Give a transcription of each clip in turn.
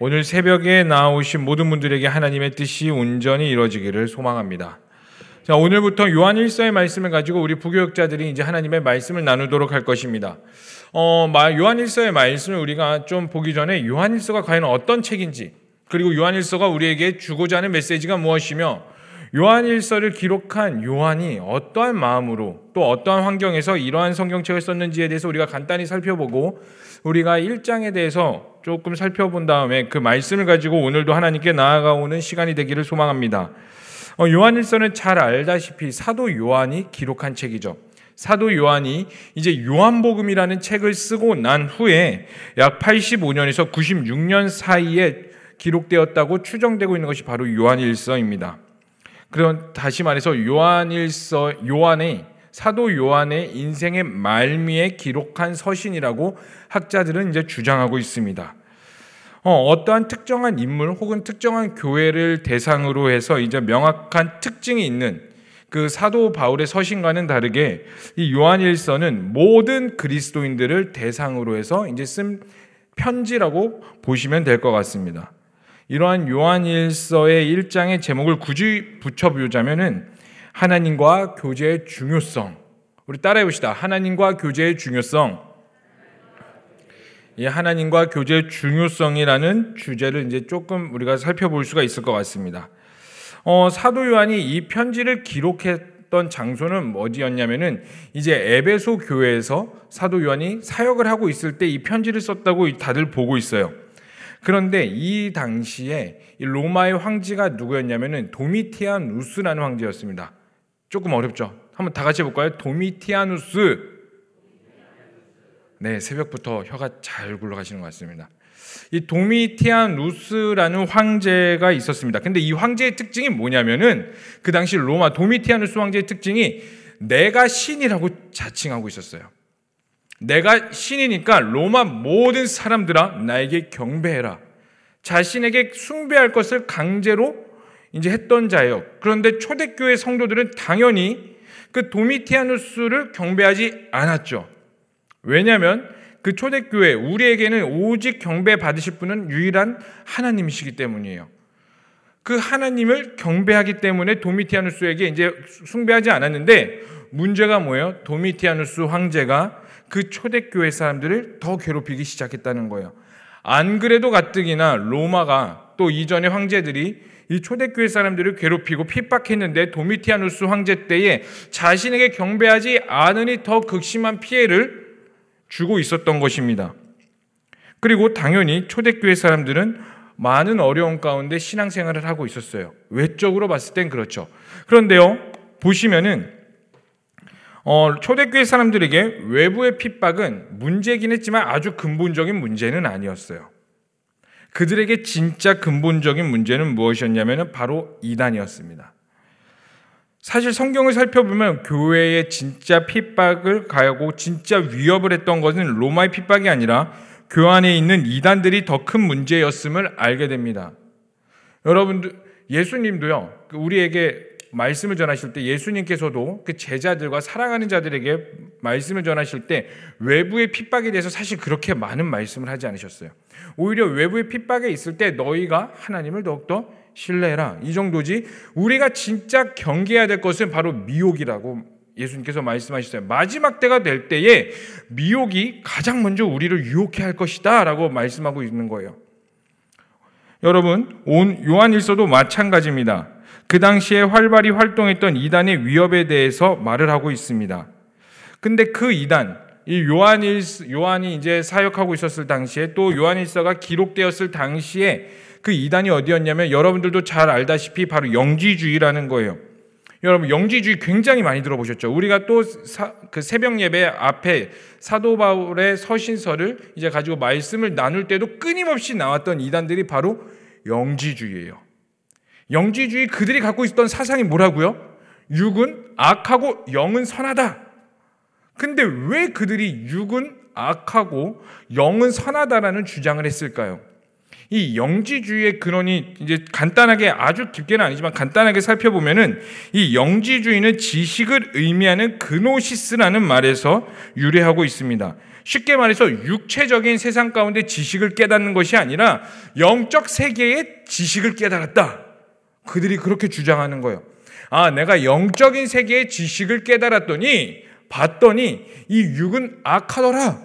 오늘 새벽에 나오신 모든 분들에게 하나님의 뜻이 온전히 이루어지기를 소망합니다. 자, 오늘부터 요한 1서의 말씀을 가지고 우리 부교육자들이 이제 하나님의 말씀을 나누도록 할 것입니다. 어, 요한 1서의 말씀을 우리가 좀 보기 전에 요한 1서가 과연 어떤 책인지, 그리고 요한 1서가 우리에게 주고자 하는 메시지가 무엇이며, 요한 1서를 기록한 요한이 어떠한 마음으로 또 어떠한 환경에서 이러한 성경책을 썼는지에 대해서 우리가 간단히 살펴보고 우리가 1장에 대해서 조금 살펴본 다음에 그 말씀을 가지고 오늘도 하나님께 나아가오는 시간이 되기를 소망합니다. 어, 요한일서는 잘 알다시피 사도 요한이 기록한 책이죠. 사도 요한이 이제 요한복음이라는 책을 쓰고 난 후에 약 85년에서 96년 사이에 기록되었다고 추정되고 있는 것이 바로 요한일서입니다. 그럼 다시 말해서 요한일서 요한의 사도 요한의 인생의 말미에 기록한 서신이라고 학자들은 이제 주장하고 있습니다. 어, 떠한 특정한 인물 혹은 특정한 교회를 대상으로 해서 이제 명확한 특징이 있는 그 사도 바울의 서신과는 다르게 이 요한일서는 모든 그리스도인들을 대상으로 해서 이제 쓴 편지라고 보시면 될 것 같습니다. 이러한 요한일서의 1장의 제목을 굳이 붙여보자면은 하나님과 교제의 중요성. 우리 따라해 봅시다. 하나님과 교제의 중요성. 이 하나님과 교제의 중요성이라는 주제를 이제 조금 우리가 살펴볼 수가 있을 것 같습니다. 어, 사도 요한이 이 편지를 기록했던 장소는 어디였냐면은 이제 에베소 교회에서 사도 요한이 사역을 하고 있을 때 이 편지를 썼다고 다들 보고 있어요. 그런데 이 당시에 로마의 황제가 누구였냐면은 도미티아누스라는 황제였습니다. 조금 어렵죠. 한번 다 같이 해볼까요? 도미티아누스 네, 새벽부터 혀가 잘 굴러가시는 것 같습니다. 이 도미티아누스라는 황제가 있었습니다. 근데 이 황제의 특징이 뭐냐면은 그 당시 로마 도미티아누스 황제의 특징이 내가 신이라고 자칭하고 있었어요. 내가 신이니까 로마 모든 사람들아 나에게 경배해라. 자신에게 숭배할 것을 강제로 이제 했던 자예요. 그런데 초대교회 성도들은 당연히 그 도미티아누스를 경배하지 않았죠. 왜냐하면 그 초대교회 우리에게는 오직 경배 받으실 분은 유일한 하나님이시기 때문이에요. 그 하나님을 경배하기 때문에 도미티아누스에게 이제 숭배하지 않았는데 문제가 뭐예요? 도미티아누스 황제가 그 초대교회 사람들을 더 괴롭히기 시작했다는 거예요. 안 그래도 가뜩이나 로마가 또 이전의 황제들이 이 초대교회 사람들을 괴롭히고 핍박했는데 도미티아누스 황제 때에 자신에게 경배하지 않으니 더 극심한 피해를 주고 있었던 것입니다. 그리고 당연히 초대교회 사람들은 많은 어려움 가운데 신앙생활을 하고 있었어요. 외적으로 봤을 땐 그렇죠. 그런데요, 보시면은 어, 초대교회 사람들에게 외부의 핍박은 문제긴 했지만 아주 근본적인 문제는 아니었어요. 그들에게 진짜 근본적인 문제는 무엇이었냐면 바로 이단이었습니다. 사실 성경을 살펴보면 교회의 진짜 핍박을 가하고 진짜 위협을 했던 것은 로마의 핍박이 아니라 교 안에 있는 이단들이 더 큰 문제였음을 알게 됩니다. 여러분들 예수님도요. 그 우리에게 말씀을 전하실 때 예수님께서도 그 제자들과 사랑하는 자들에게 말씀을 전하실 때 외부의 핍박에 대해서 사실 그렇게 많은 말씀을 하지 않으셨어요. 오히려 외부의 핍박에 있을 때 너희가 하나님을 더욱더 신뢰해라. 이 정도지. 우리가 진짜 경계해야 될 것은 바로 미혹이라고 예수님께서 말씀하셨어요. 마지막 때가 될 때에 미혹이 가장 먼저 우리를 유혹해 할 것이다. 라고 말씀하고 있는 거예요. 여러분, 온 요한일서도 마찬가지입니다. 그 당시에 활발히 활동했던 이단의 위협에 대해서 말을 하고 있습니다. 근데 그 이단, 이 요한일, 요한이 이제 사역하고 있었을 당시에 또 요한일서가 기록되었을 당시에 그 이단이 어디였냐면 여러분들도 잘 알다시피 바로 영지주의라는 거예요. 여러분 영지주의 굉장히 많이 들어보셨죠. 우리가 또 그 새벽 예배 앞에 사도 바울의 서신서를 이제 가지고 말씀을 나눌 때도 끊임없이 나왔던 이단들이 바로 영지주의예요. 영지주의 그들이 갖고 있었던 사상이 뭐라고요? 육은 악하고 영은 선하다. 근데 왜 그들이 육은 악하고 영은 선하다라는 주장을 했을까요? 이 영지주의의 근원이 이제 간단하게 아주 깊게는 아니지만 간단하게 살펴보면은 이 영지주의는 지식을 의미하는 그노시스라는 말에서 유래하고 있습니다. 쉽게 말해서 육체적인 세상 가운데 지식을 깨닫는 것이 아니라 영적 세계의 지식을 깨달았다. 그들이 그렇게 주장하는 거예요. 아, 내가 영적인 세계의 지식을 깨달았더니 봤더니 이 육은 악하더라.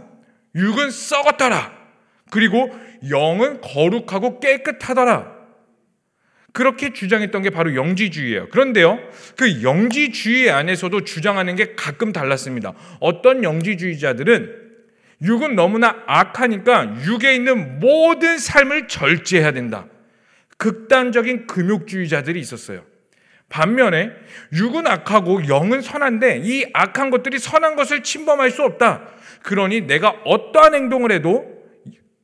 육은 썩었더라. 그리고 영은 거룩하고 깨끗하더라. 그렇게 주장했던 게 바로 영지주의예요. 그런데요, 그 영지주의 안에서도 주장하는 게 가끔 달랐습니다. 어떤 영지주의자들은 육은 너무나 악하니까 육에 있는 모든 삶을 절제해야 된다. 극단적인 금욕주의자들이 있었어요. 반면에 육은 악하고 영은 선한데 이 악한 것들이 선한 것을 침범할 수 없다. 그러니 내가 어떠한 행동을 해도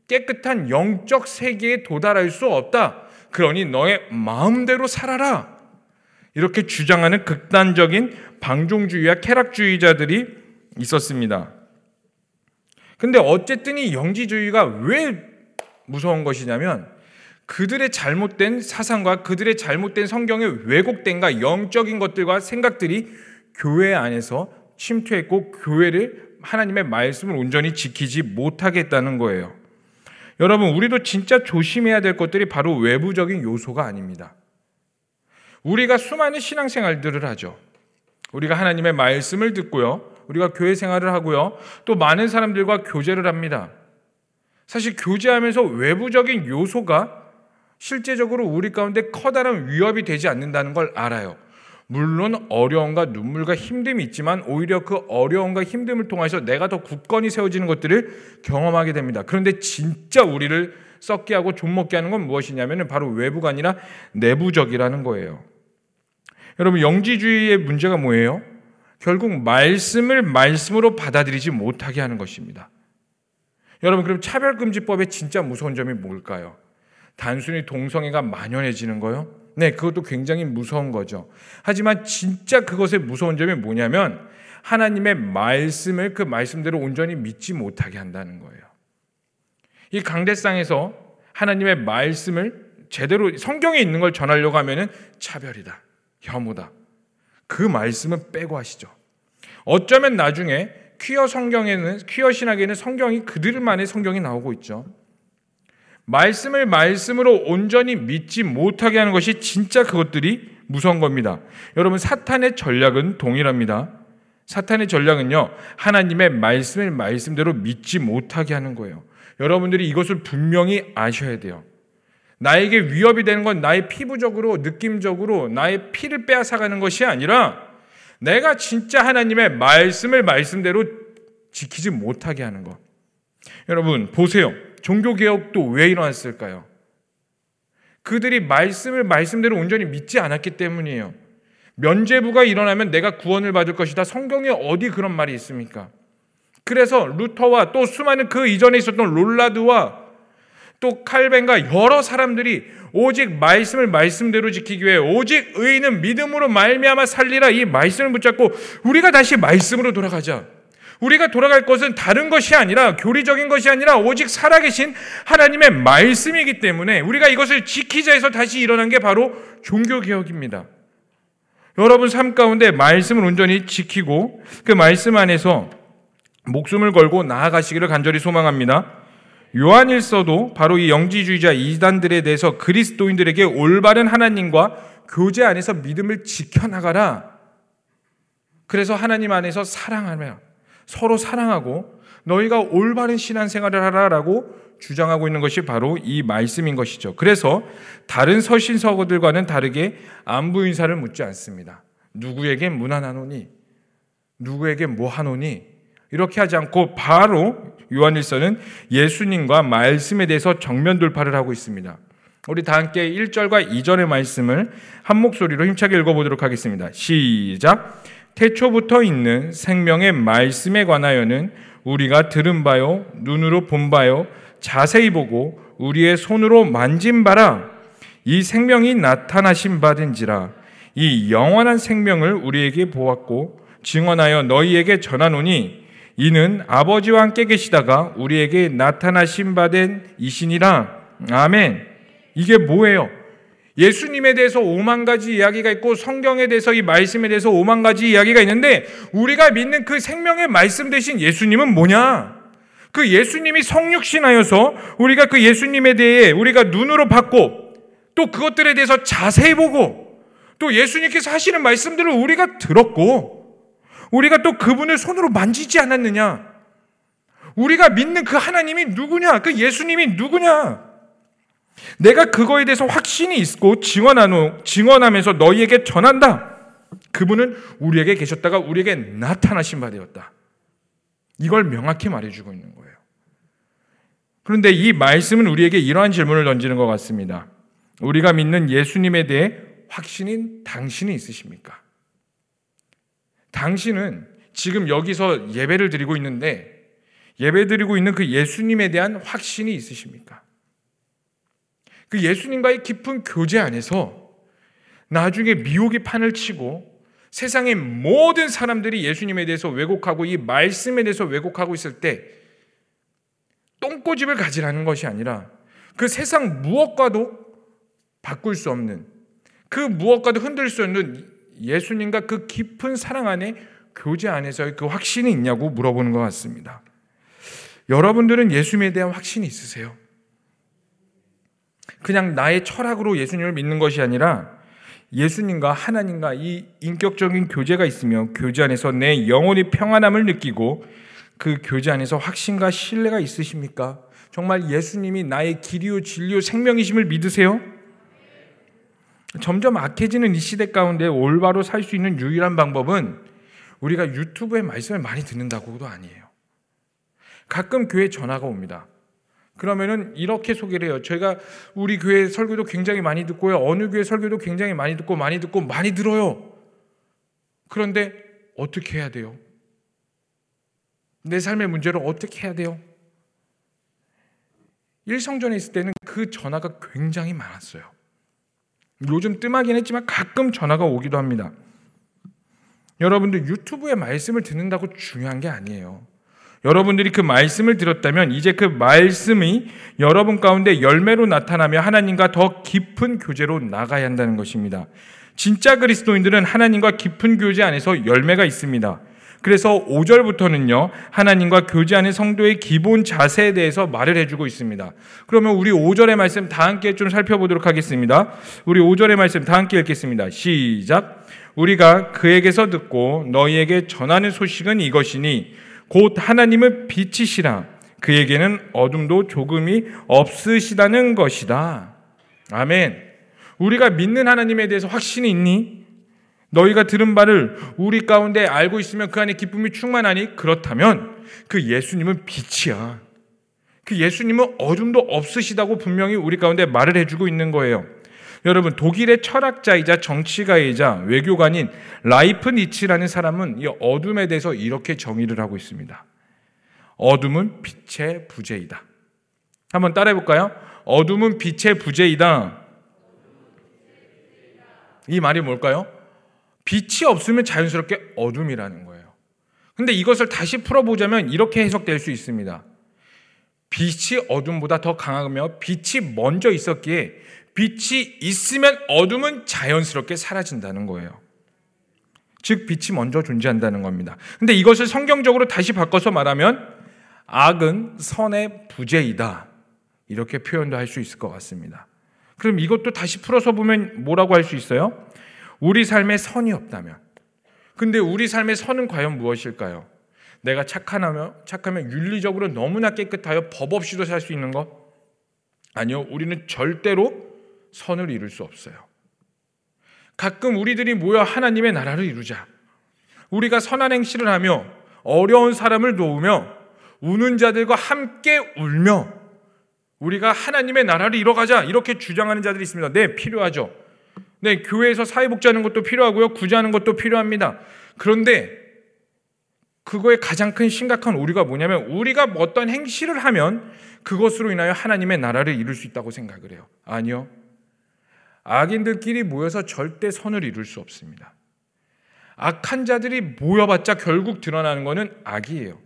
깨끗한 영적 세계에 도달할 수 없다. 그러니 너의 마음대로 살아라. 이렇게 주장하는 극단적인 방종주의와 쾌락주의자들이 있었습니다. 근데 어쨌든 이 영지주의가 왜 무서운 것이냐면 그들의 잘못된 사상과 그들의 잘못된 성경의 왜곡된과 영적인 것들과 생각들이 교회 안에서 침투했고 교회를 하나님의 말씀을 온전히 지키지 못하겠다는 거예요. 여러분, 우리도 진짜 조심해야 될 것들이 바로 외부적인 요소가 아닙니다. 우리가 수많은 신앙생활들을 하죠. 우리가 하나님의 말씀을 듣고요. 우리가 교회 생활을 하고요. 또 많은 사람들과 교제를 합니다. 사실 교제하면서 외부적인 요소가 실제적으로 우리 가운데 커다란 위협이 되지 않는다는 걸 알아요. 물론 어려움과 눈물과 힘듦이 있지만 오히려 그 어려움과 힘듦을 통해서 내가 더 굳건히 세워지는 것들을 경험하게 됩니다. 그런데 진짜 우리를 썩게 하고 좀먹게 하는 건 무엇이냐면 바로 외부가 아니라 내부적이라는 거예요. 여러분 영지주의의 문제가 뭐예요? 결국 말씀을 말씀으로 받아들이지 못하게 하는 것입니다. 여러분 그럼 차별금지법의 진짜 무서운 점이 뭘까요? 단순히 동성애가 만연해지는 거요? 네, 그것도 굉장히 무서운 거죠. 하지만 진짜 그것의 무서운 점이 뭐냐면 하나님의 말씀을 그 말씀대로 온전히 믿지 못하게 한다는 거예요. 이 강대상에서 하나님의 말씀을 제대로 성경에 있는 걸 전하려고 하면은 차별이다. 혐오다. 그 말씀은 빼고 하시죠. 어쩌면 나중에 퀴어 성경에는 퀴어 신학에는 성경이 그들만의 성경이 나오고 있죠. 말씀을 말씀으로 온전히 믿지 못하게 하는 것이 진짜 그것들이 무서운 겁니다. 여러분 사탄의 전략은 동일합니다. 사탄의 전략은요. 하나님의 말씀을 말씀대로 믿지 못하게 하는 거예요. 여러분들이 이것을 분명히 아셔야 돼요. 나에게 위협이 되는 건 나의 피부적으로 느낌적으로 나의 피를 빼앗아가는 것이 아니라 내가 진짜 하나님의 말씀을 말씀대로 지키지 못하게 하는 것. 여러분 보세요. 종교개혁도 왜 일어났을까요? 그들이 말씀을 말씀대로 온전히 믿지 않았기 때문이에요. 면죄부가 일어나면 내가 구원을 받을 것이다. 성경에 어디 그런 말이 있습니까? 그래서 루터와 또 수많은 그 이전에 있었던 롤라드와 또 칼벤과 여러 사람들이 오직 말씀을 말씀대로 지키기 위해 오직 의인은 믿음으로 말미암아 살리라 이 말씀을 붙잡고 우리가 다시 말씀으로 돌아가자. 우리가 돌아갈 것은 다른 것이 아니라 교리적인 것이 아니라 오직 살아계신 하나님의 말씀이기 때문에 우리가 이것을 지키자 해서 다시 일어난 게 바로 종교개혁입니다. 여러분 삶 가운데 말씀을 온전히 지키고 그 말씀 안에서 목숨을 걸고 나아가시기를 간절히 소망합니다. 요한일서도 바로 이 영지주의자 이단들에 대해서 그리스도인들에게 올바른 하나님과 교제 안에서 믿음을 지켜나가라. 그래서 하나님 안에서 사랑하며 서로 사랑하고 너희가 올바른 신앙생활을 하라라고 주장하고 있는 것이 바로 이 말씀인 것이죠. 그래서 다른 서신서들과는 다르게 안부 인사를 묻지 않습니다. 누구에게 문안하노니 누구에게 뭐 하노니 이렇게 하지 않고 바로 요한일서는 예수님과 말씀에 대해서 정면 돌파를 하고 있습니다. 우리 다 함께 1절과 2절의 말씀을 한 목소리로 힘차게 읽어보도록 하겠습니다. 시작. 태초부터 있는 생명의 말씀에 관하여는 우리가 들은 바요, 눈으로 본 바요, 자세히 보고 우리의 손으로 만진 바라. 이 생명이 나타나신 바든지라. 이 영원한 생명을 우리에게 보았고 증언하여 너희에게 전하노니 이는 아버지와 함께 계시다가 우리에게 나타나신 바된 이신이라. 아멘. 이게 뭐예요? 예수님에 대해서 오만 가지 이야기가 있고 성경에 대해서 이 말씀에 대해서 오만 가지 이야기가 있는데 우리가 믿는 그 생명의 말씀 대신 예수님은 뭐냐? 그 예수님이 성육신하여서 우리가 그 예수님에 대해 우리가 눈으로 받고 또 그것들에 대해서 자세히 보고 또 예수님께서 하시는 말씀들을 우리가 들었고 우리가 또 그분을 손으로 만지지 않았느냐? 우리가 믿는 그 하나님이 누구냐? 그 예수님이 누구냐? 내가 그거에 대해서 확신이 있고 증언하노, 증언하면서 너희에게 전한다. 그분은 우리에게 계셨다가 우리에게 나타나신 바 되었다. 이걸 명확히 말해주고 있는 거예요. 그런데 이 말씀은 우리에게 이러한 질문을 던지는 것 같습니다. 우리가 믿는 예수님에 대해 확신인 당신이 있으십니까? 당신은 지금 여기서 예배를 드리고 있는데 예배 드리고 있는 그 예수님에 대한 확신이 있으십니까? 그 예수님과의 깊은 교제 안에서 나중에 미혹의 판을 치고 세상의 모든 사람들이 예수님에 대해서 왜곡하고 이 말씀에 대해서 왜곡하고 있을 때 똥꼬집을 가지라는 것이 아니라 그 세상 무엇과도 바꿀 수 없는 그 무엇과도 흔들 수 없는 예수님과 그 깊은 사랑 안에 교제 안에서의 그 확신이 있냐고 물어보는 것 같습니다. 여러분들은 예수님에 대한 확신이 있으세요? 그냥 나의 철학으로 예수님을 믿는 것이 아니라 예수님과 하나님과 이 인격적인 교제가 있으며 교제 안에서 내 영혼이 평안함을 느끼고 그 교제 안에서 확신과 신뢰가 있으십니까? 정말 예수님이 나의 길이요 진리요 생명이심을 믿으세요? 점점 악해지는 이 시대 가운데 올바로 살 수 있는 유일한 방법은 우리가 유튜브의 말씀을 많이 듣는다고도 아니에요. 가끔 교회 전화가 옵니다. 그러면은 이렇게 소개를 해요. 저희가 우리 교회 설교도 굉장히 많이 듣고요. 어느 교회 설교도 굉장히 많이 듣고 많이 듣고 많이 들어요. 그런데 어떻게 해야 돼요? 내 삶의 문제를 어떻게 해야 돼요? 일성전에 있을 때는 그 전화가 굉장히 많았어요. 요즘 뜸하긴 했지만 가끔 전화가 오기도 합니다. 여러분들 유튜브에 말씀을 듣는다고 중요한 게 아니에요. 여러분들이 그 말씀을 들었다면 이제 그 말씀이 여러분 가운데 열매로 나타나며 하나님과 더 깊은 교제로 나가야 한다는 것입니다. 진짜 그리스도인들은 하나님과 깊은 교제 안에서 열매가 있습니다. 그래서 5절부터는요, 하나님과 교제하는 성도의 기본 자세에 대해서 말을 해주고 있습니다. 그러면 우리 5절의 말씀 다 함께 좀 살펴보도록 하겠습니다. 우리 5절의 말씀 다 함께 읽겠습니다. 시작. 우리가 그에게서 듣고 너희에게 전하는 소식은 이것이니 곧 하나님은 빛이시라. 그에게는 어둠도 조금이 없으시다는 것이다. 아멘. 우리가 믿는 하나님에 대해서 확신이 있니? 너희가 들은 바를 우리 가운데 알고 있으면 그 안에 기쁨이 충만하니 그렇다면 그 예수님은 빛이야. 그 예수님은 어둠도 없으시다고 분명히 우리 가운데 말을 해주고 있는 거예요. 여러분 독일의 철학자이자 정치가이자 외교관인 라이프니치라는 사람은 이 어둠에 대해서 이렇게 정의를 하고 있습니다. 어둠은 빛의 부재이다. 한번 따라해 볼까요? 어둠은 빛의 부재이다. 이 말이 뭘까요? 빛이 없으면 자연스럽게 어둠이라는 거예요. 근데 이것을 다시 풀어보자면 이렇게 해석될 수 있습니다. 빛이 어둠보다 더 강하며 빛이 먼저 있었기에 빛이 있으면 어둠은 자연스럽게 사라진다는 거예요. 즉, 빛이 먼저 존재한다는 겁니다. 근데 이것을 성경적으로 다시 바꿔서 말하면 악은 선의 부재이다. 이렇게 표현도 할 수 있을 것 같습니다. 그럼 이것도 다시 풀어서 보면 뭐라고 할 수 있어요? 우리 삶에 선이 없다면. 근데 우리 삶의 선은 과연 무엇일까요? 내가 착하면, 착하면 윤리적으로 너무나 깨끗하여 법 없이도 살 수 있는 것? 아니요. 우리는 절대로 선을 이룰 수 없어요. 가끔 우리들이 모여 하나님의 나라를 이루자. 우리가 선한 행실을 하며 어려운 사람을 도우며 우는 자들과 함께 울며 우리가 하나님의 나라를 이뤄가자 이렇게 주장하는 자들이 있습니다. 네, 필요하죠. 네, 교회에서 사회복지하는 것도 필요하고요. 구제하는 것도 필요합니다. 그런데 그거의 가장 큰 심각한 오류가 뭐냐면 우리가 어떤 행실을 하면 그것으로 인하여 하나님의 나라를 이룰 수 있다고 생각을 해요. 아니요. 악인들끼리 모여서 절대 선을 이룰 수 없습니다. 악한 자들이 모여봤자 결국 드러나는 것은 악이에요.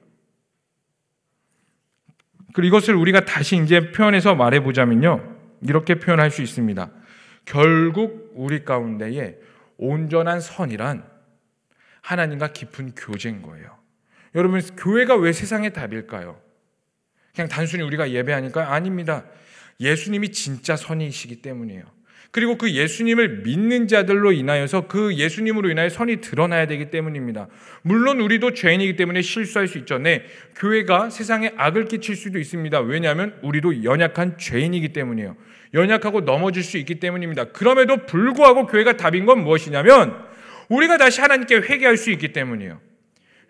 그리고 이것을 우리가 다시 이제 표현해서 말해보자면요. 이렇게 표현할 수 있습니다. 결국 우리 가운데에 온전한 선이란 하나님과 깊은 교제인 거예요. 여러분, 교회가 왜 세상의 답일까요? 그냥 단순히 우리가 예배하니까 아닙니다. 예수님이 진짜 선이시기 때문이에요. 그리고 그 예수님을 믿는 자들로 인하여서 그 예수님으로 인하여 선이 드러나야 되기 때문입니다. 물론 우리도 죄인이기 때문에 실수할 수 있죠. 네, 교회가 세상에 악을 끼칠 수도 있습니다. 왜냐하면 우리도 연약한 죄인이기 때문이에요. 연약하고 넘어질 수 있기 때문입니다. 그럼에도 불구하고 교회가 답인 건 무엇이냐면 우리가 다시 하나님께 회개할 수 있기 때문이에요.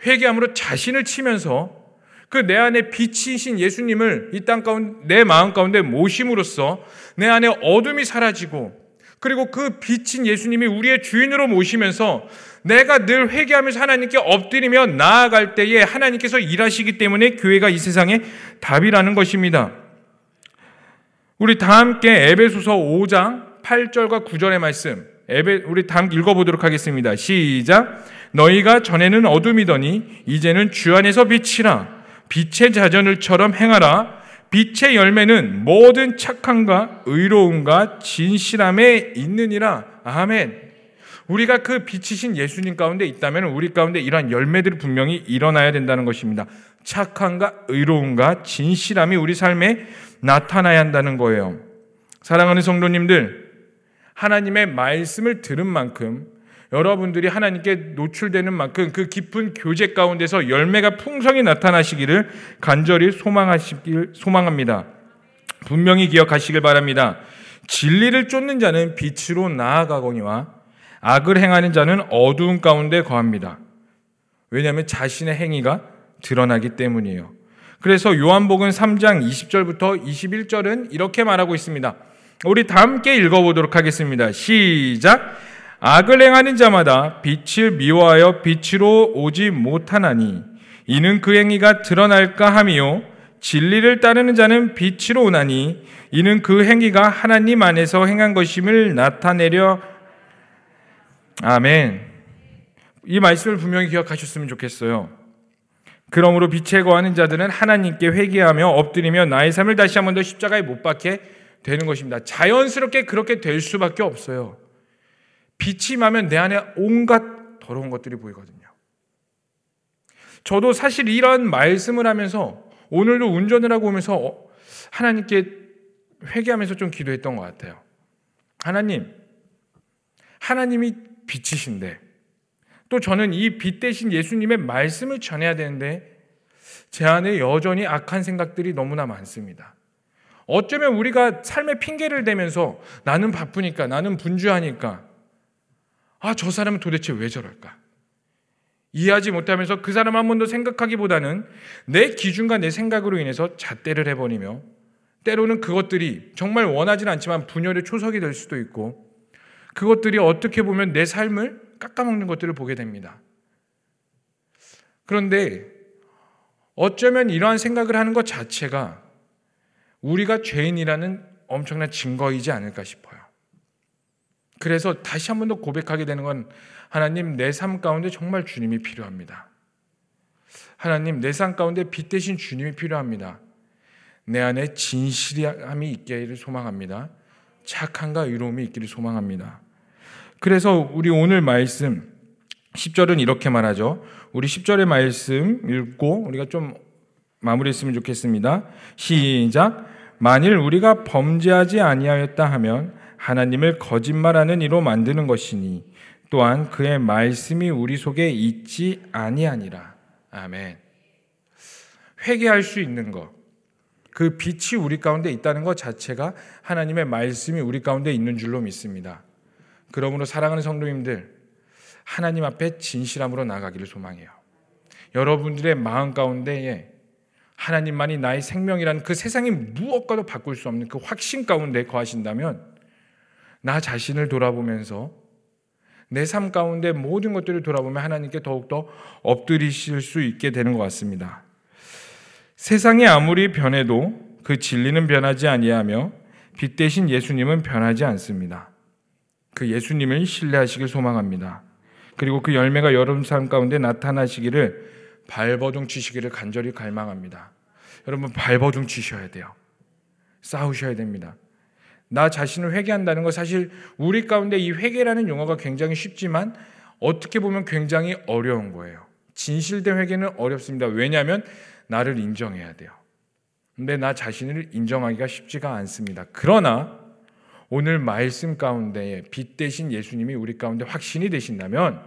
회개함으로 자신을 치면서 그 내 안에 빛이신 예수님을 이 땅 가운데 내 마음 가운데 모심으로써 내 안에 어둠이 사라지고 그리고 그 빛인 예수님이 우리의 주인으로 모시면서 내가 늘 회개하면서 하나님께 엎드리며 나아갈 때에 하나님께서 일하시기 때문에 교회가 이 세상의 답이라는 것입니다. 우리 다 함께 에베소서 5장 8절과 9절의 말씀 에베 우리 다 함께 읽어 보도록 하겠습니다. 시작. 너희가 전에는 어둠이더니 이제는 주 안에서 빛이라 빛의 자전을처럼 행하라. 빛의 열매는 모든 착함과 의로움과 진실함에 있느니라. 아멘. 우리가 그 빛이신 예수님 가운데 있다면 우리 가운데 이러한 열매들이 분명히 일어나야 된다는 것입니다. 착함과 의로움과 진실함이 우리 삶에 나타나야 한다는 거예요. 사랑하는 성도님들, 하나님의 말씀을 들은 만큼 여러분들이 하나님께 노출되는 만큼 그 깊은 교제 가운데서 열매가 풍성히 나타나시기를 간절히 소망하시길 소망합니다. 분명히 기억하시길 바랍니다. 진리를 쫓는 자는 빛으로 나아가거니와 악을 행하는 자는 어두운 가운데 거합니다. 왜냐하면 자신의 행위가 드러나기 때문이에요. 그래서 요한복음 3장 20절부터 21절은 이렇게 말하고 있습니다. 우리 다 함께 읽어보도록 하겠습니다. 시작. 악을 행하는 자마다 빛을 미워하여 빛으로 오지 못하나니 이는 그 행위가 드러날까 함이요 진리를 따르는 자는 빛으로 오나니 이는 그 행위가 하나님 안에서 행한 것임을 나타내려 아멘. 이 말씀을 분명히 기억하셨으면 좋겠어요. 그러므로 빛에 거하는 자들은 하나님께 회개하며 엎드리며 나의 삶을 다시 한 번 더 십자가에 못 박게 되는 것입니다. 자연스럽게 그렇게 될 수밖에 없어요. 빛이 임하면 내 안에 온갖 더러운 것들이 보이거든요. 저도 사실 이런 말씀을 하면서 오늘도 운전을 하고 오면서 어, 하나님께 회개하면서 좀 기도했던 것 같아요. 하나님, 하나님이 빛이신데 또 저는 이 빛 대신 예수님의 말씀을 전해야 되는데 제 안에 여전히 악한 생각들이 너무나 많습니다. 어쩌면 우리가 삶의 핑계를 대면서 나는 바쁘니까, 나는 분주하니까, 아, 저 사람은 도대체 왜 저럴까? 이해하지 못하면서 그 사람 한번더 생각하기보다는 내 기준과 내 생각으로 인해서 잣대를 해버리며 때로는 그것들이 정말 원하지는 않지만 분열의 초석이 될 수도 있고 그것들이 어떻게 보면 내 삶을 깎아먹는 것들을 보게 됩니다. 그런데 어쩌면 이러한 생각을 하는 것 자체가 우리가 죄인이라는 엄청난 증거이지 않을까 싶어요. 그래서 다시 한 번 더 고백하게 되는 건 하나님 내 삶 가운데 정말 주님이 필요합니다. 하나님 내 삶 가운데 빛 대신 주님이 필요합니다. 내 안에 진실함이 있기를 소망합니다. 착함과 의로움이 있기를 소망합니다. 그래서 우리 오늘 말씀 10절은 이렇게 말하죠. 우리 10절의 말씀 읽고 우리가 좀 마무리했으면 좋겠습니다. 시작. 만일 우리가 범죄하지 아니하였다 하면 하나님을 거짓말하는 이로 만드는 것이니 또한 그의 말씀이 우리 속에 있지 아니하니라. 아멘. 회개할 수 있는 것. 그 빛이 우리 가운데 있다는 것 자체가 하나님의 말씀이 우리 가운데 있는 줄로 믿습니다. 그러므로 사랑하는 성도님들, 하나님 앞에 진실함으로 나가기를 소망해요. 여러분들의 마음 가운데에 하나님만이 나의 생명이라는 그 세상이 무엇과도 바꿀 수 없는 그 확신 가운데 거하신다면 나 자신을 돌아보면서 내 삶 가운데 모든 것들을 돌아보면 하나님께 더욱더 엎드리실 수 있게 되는 것 같습니다. 세상이 아무리 변해도 그 진리는 변하지 아니하며 빛 대신 예수님은 변하지 않습니다. 그 예수님을 신뢰하시길 소망합니다. 그리고 그 열매가 여러분 삶 가운데 나타나시기를 발버둥 치시기를 간절히 갈망합니다. 여러분 발버둥 치셔야 돼요. 싸우셔야 됩니다. 나 자신을 회개한다는 거 사실 우리 가운데 이 회개라는 용어가 굉장히 쉽지만 어떻게 보면 굉장히 어려운 거예요. 진실된 회개는 어렵습니다. 왜냐하면 나를 인정해야 돼요. 근데 나 자신을 인정하기가 쉽지가 않습니다. 그러나 오늘 말씀 가운데 빛 대신 예수님이 우리 가운데 확신이 되신다면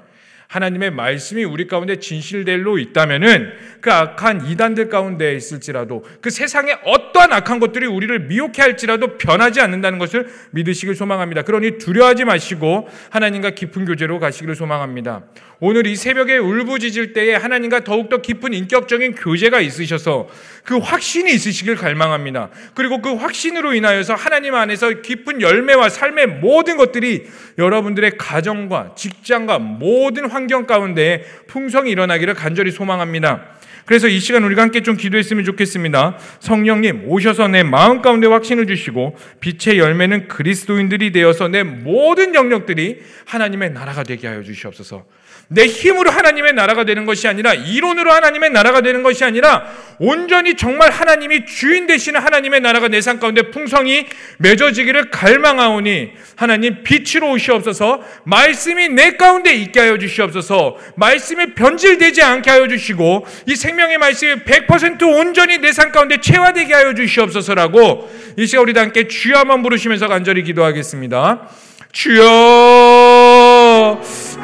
하나님의 말씀이 우리 가운데 진실될로 있다면은 그 악한 이단들 가운데 있을지라도 그 세상에 어떠한 악한 것들이 우리를 미혹해 할지라도 변하지 않는다는 것을 믿으시길 소망합니다. 그러니 두려워하지 마시고 하나님과 깊은 교제로 가시기를 소망합니다. 오늘 이 새벽에 울부짖을 때에 하나님과 더욱더 깊은 인격적인 교제가 있으셔서 그 확신이 있으시길 갈망합니다. 그리고 그 확신으로 인하여서 하나님 안에서 깊은 열매와 삶의 모든 것들이 여러분들의 가정과 직장과 모든 환경 가운데 풍성이 일어나기를 간절히 소망합니다. 그래서 이 시간 우리가 함께 좀 기도했으면 좋겠습니다. 성령님 오셔서 내 마음 가운데 확신을 주시고 빛의 열매는 그리스도인들이 되어서 내 모든 영역들이 하나님의 나라가 되게 하여 주시옵소서. 내 힘으로 하나님의 나라가 되는 것이 아니라 이론으로 하나님의 나라가 되는 것이 아니라 온전히 정말 하나님이 주인 되시는 하나님의 나라가 내 삶 가운데 풍성히 맺어지기를 갈망하오니 하나님 빛으로 오시옵소서 말씀이 내 가운데 있게 하여 주시옵소서 말씀이 변질되지 않게 하여 주시고 이 생명의 말씀이 100% 온전히 내 삶 가운데 체화되게 하여 주시옵소서라고 이 시간 우리 다 함께 주여 한번 부르시면서 간절히 기도하겠습니다. 주여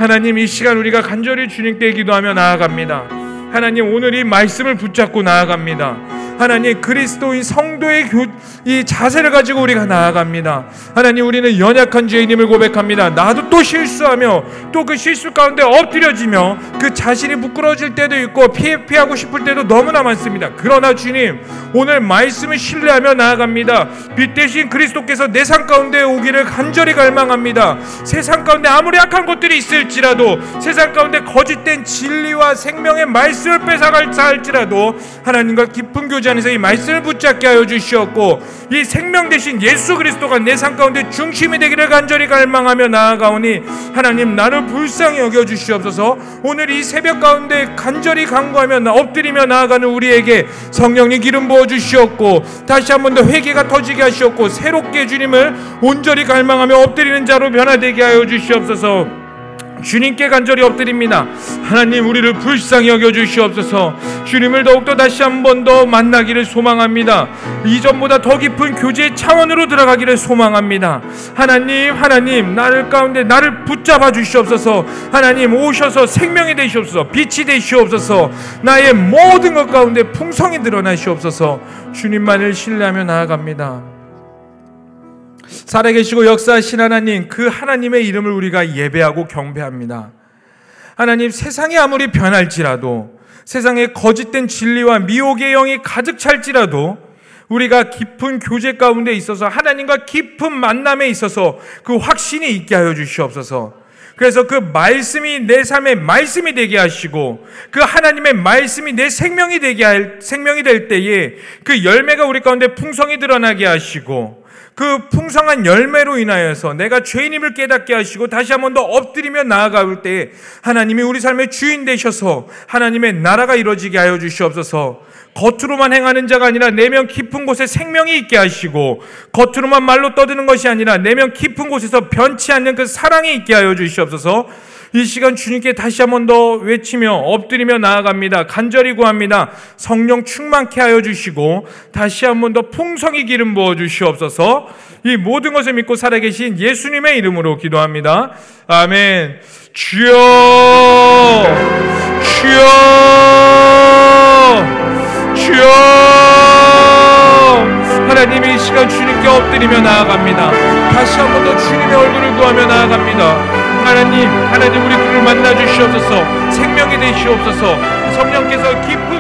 하나님 이 시간 우리가 간절히 주님께 기도하며 나아갑니다. 하나님 오늘 이 말씀을 붙잡고 나아갑니다. 하나님 그리스도인 성도의 교, 이 자세를 가지고 우리가 나아갑니다. 하나님 우리는 연약한 죄인임을 고백합니다. 나도 또 실수하며 또 그 실수 가운데 엎드려지며 그 자신이 부끄러질 때도 있고 피해 피하고 싶을 때도 너무나 많습니다. 그러나 주님 오늘 말씀을 신뢰하며 나아갑니다. 빛 대신 그리스도께서 내 삶 가운데 오기를 간절히 갈망합니다. 세상 가운데 아무리 악한 것들이 있을지라도 세상 가운데 거짓된 진리와 생명의 말씀을 뺏어갈자 할지라도 하나님과 깊은 교제 안에서 이 말씀을 붙잡게 하여 주시옵고 이 생명 대신 예수 그리스도가 내 삶 가운데 중심이 되기를 간절히 갈망하며 나아가오니 하나님 나를 불쌍히 여겨 주시옵소서. 오늘 이 새벽 가운데 간절히 간구하며 엎드리며 나아가는 우리에게 성령의 기름 부어 주시옵고 다시 한 번 더 회개가 터지게 하시옵고 새롭게 주님을 온전히 갈망하며 엎드리는 자로 변화되게 하여 주시옵소서 주님께 간절히 엎드립니다. 하나님 우리를 불쌍히 여겨 주시옵소서. 주님을 더욱더 다시 한 번 더 만나기를 소망합니다. 이전보다 더 깊은 교제 차원으로 들어가기를 소망합니다. 하나님, 하나님, 나를 가운데 나를 붙잡아 주시옵소서. 하나님 오셔서 생명이 되시옵소서. 빛이 되시옵소서. 나의 모든 것 가운데 풍성이 드러나시옵소서. 주님만을 신뢰하며 나아갑니다. 살아계시고 역사하신 하나님, 그 하나님의 이름을 우리가 예배하고 경배합니다. 하나님, 세상이 아무리 변할지라도, 세상에 거짓된 진리와 미혹의 영이 가득 찰지라도, 우리가 깊은 교제 가운데 있어서 하나님과 깊은 만남에 있어서 그 확신이 있게 하여 주시옵소서. 그래서 그 말씀이 내 삶의 말씀이 되게 하시고 그 하나님의 말씀이 내 생명이 되게 할 생명이 될 때에 그 열매가 우리 가운데 풍성히 드러나게 하시고 그 풍성한 열매로 인하여서 내가 죄인임을 깨닫게 하시고 다시 한 번 더 엎드리며 나아갈 때 하나님이 우리 삶의 주인 되셔서 하나님의 나라가 이루어지게 하여 주시옵소서. 겉으로만 행하는 자가 아니라 내면 깊은 곳에 생명이 있게 하시고 겉으로만 말로 떠드는 것이 아니라 내면 깊은 곳에서 변치 않는 그 사랑이 있게 하여 주시옵소서. 이 시간 주님께 다시 한번 더 외치며 엎드리며 나아갑니다. 간절히 구합니다. 성령 충만케 하여 주시고 다시 한번 더 풍성히 기름 부어 주시옵소서. 이 모든 것을 믿고 살아계신 예수님의 이름으로 기도합니다. 아멘. 주여, 주여, 주여. 하나님 이 시간 주님께 엎드리며 나아갑니다. 다시 한번 더 주님의 얼굴을 구하며 나아갑니다. 하나님, 하나님 우리 그를 만나 주시옵소서. 생명이 되시옵소서. 성령께서 기쁨